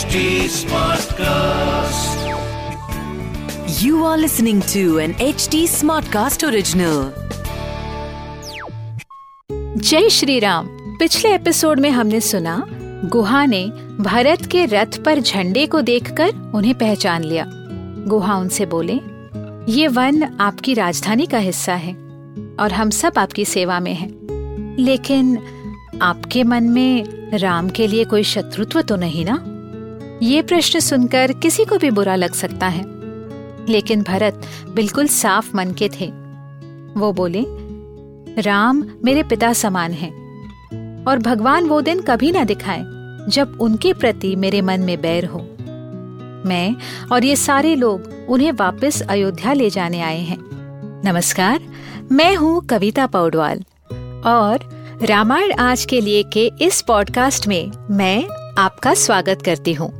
HD Smartcast. You are listening to an HD Smartcast original. जय श्री राम पिछले episode में हमने सुना, गुहा ने भरत के रथ पर झंडे को देखकर उन्हें पहचान लिया गुहा उनसे बोले, ये वन आपकी राजधानी का हिस्सा है और हम सब आपकी सेवा में हैं। लेकिन आपके मन में राम के लिए कोई शत्रुत्व तो नहीं ना ये प्रश्न सुनकर किसी को भी बुरा लग सकता है। लेकिन भरत बिल्कुल साफ़ मन के थे। वो बोले, राम मेरे पिता समान हैं, और भगवान वो दिन कभी ना दिखाए जब उनके प्रति मेरे मन में बैर हो। मैं और ये सारे लोग उन्हें वापस अयोध्या ले जाने आए हैं। नमस्कार, मैं हूँ कविता पौडवाल, और रामायण आज के लिए के इस पॉडकास्ट में मैं आपका स्वागत करती हूँ।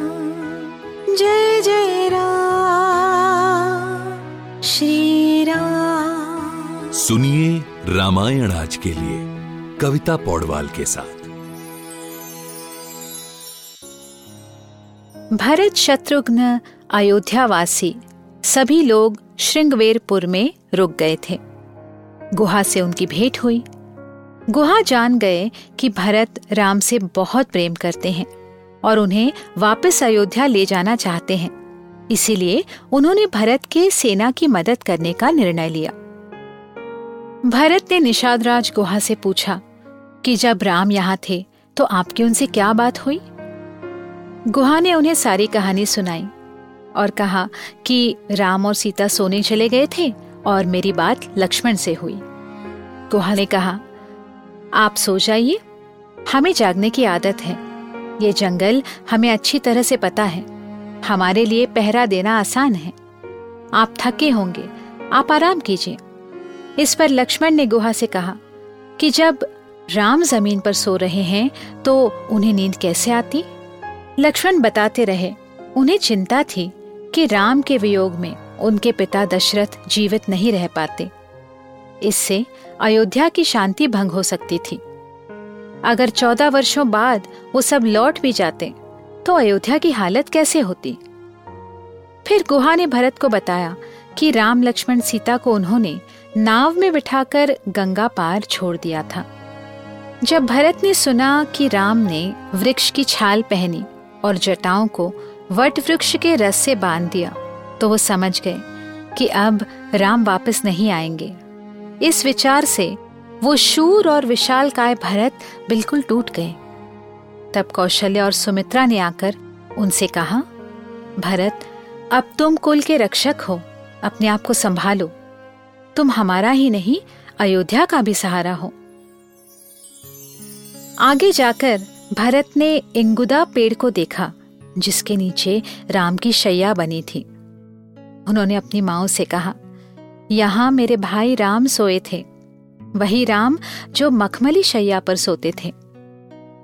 सुनिए रामायण आज के लिए, कविता पौडवाल के साथ। भरत शत्रुघ्न अयोध्यावासी, सभी लोग श्रृंगवेरपुर में रुक गए थे। गुहा से उनकी भेंट हुई। गुहा जान गए कि भरत राम से बहुत प्रेम करते हैं और उन्हें वापस अयोध्या ले जाना चाहते हैं। इसीलिए उन्होंने भरत के सेना की मदद करने का निर्णय लिया। भरत ने निषाद राज गुहा से पूछा, कि जब राम यहाँ थे तो आपकी उनसे क्या बात हुई? गुहा ने उन्हें सारी कहानी सुनाई और कहा कि राम और सीता सोने चले गए थे और मेरी बात लक्ष्मण से हुई। गुहा ने कहा, आप सो जाइए, हमें जागने की आदत है। ये जंगल हमें अच्छी तरह से पता है। हमारे लिए पहरा देना आसान है। आप थके होंगे, आप आराम कीजिए। इस पर लक्ष्मण ने गुहा से कहा कि जब राम ज़मीन पर सो रहे हैं तो उन्हें नींद कैसे आती? लक्ष्मण बताते रहे, उन्हें चिंता थी कि राम के वियोग में उनके पिता दशरथ जीवित नहीं रह पाते। इससे अयोध्या की शांति भंग हो सकती थी। अगर चौदह वर्षों बाद वो सब लौट भी जाते तो अयोध्या की हालत कैसे होती? फिर गुहा ने भरत को बताया कि राम लक्ष्मण सीता को उन्होंने नाव में बिठाकर गंगा पार छोड़ दिया था। जब भरत ने सुना कि राम ने वृक्ष की छाल पहनी और जटाओं को वट वृक्ष के रस से बाँध दिया तो वो समझ गए कि अब राम वापस नहीं आएँगे। इस विचार से वो शूर और विशाल काय भरत बिल्कुल टूट गए। तब कौशल्य और सुमित्रा ने आकर उनसे कहा, भरत, अब तुम कुल के रक्षक हो, अपने आप को संभालो। तुम हमारा ही नहीं, अयोध्या का भी सहारा हो। आगे जाकर भरत ने इंगुदा पेड़ को देखा, जिसके नीचे राम की शैया बनी थी। उन्होंने अपनी माओ से कहा, यहाँ मेरे भाई राम सोए थे। वही राम जो मखमली शैया पर सोते थे।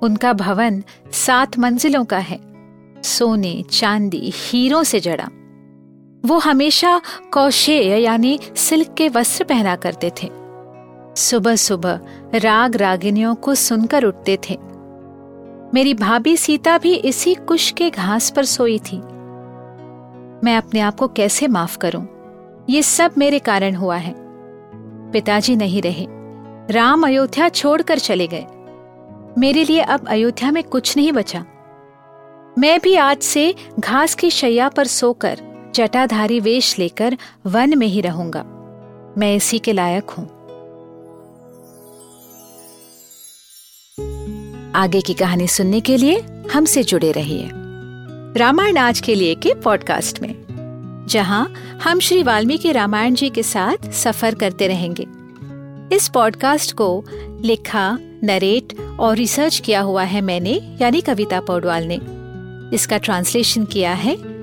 उनका भवन सात मंजिलों का है। सोने, चांदी, हीरों से जड़ा। वो हमेशा कौशेय यानी सिल्क के वस्त्र पहना करते थे। सुबह सुबह राग रागिनियों को सुनकर उठते थे। मेरी भाभी सीता भी इसी कुश के घास पर सोई थी। मैं अपने आप को कैसे माफ़ करूँ? ये सब मेरे कारण हुआ है। पिताजी नहीं रहे। राम अयोध्या छोड़कर चले गए। मेरे लिए अब अयोध्या में कुछ नहीं बचा। मैं भी आज से घास की शैया पर सोकर जटाधारी वेश लेकर वन में ही रहूँगा। मैं इसी के लायक हूँ। आगे की कहानी सुनने के लिए हमसे जुड़े रहिए रामायण आज के लिए के पॉडकास्ट में, जहाँ हम श्री वाल्मीकि रामायण जी के साथ सफ़र करते रहेंगे। इस पॉडकास्ट को लिखा, नरेट और रिसर्च किया हुआ है मैंने, यानी कविता पौडवाल ने। इसका ट्रांसलेशन किया है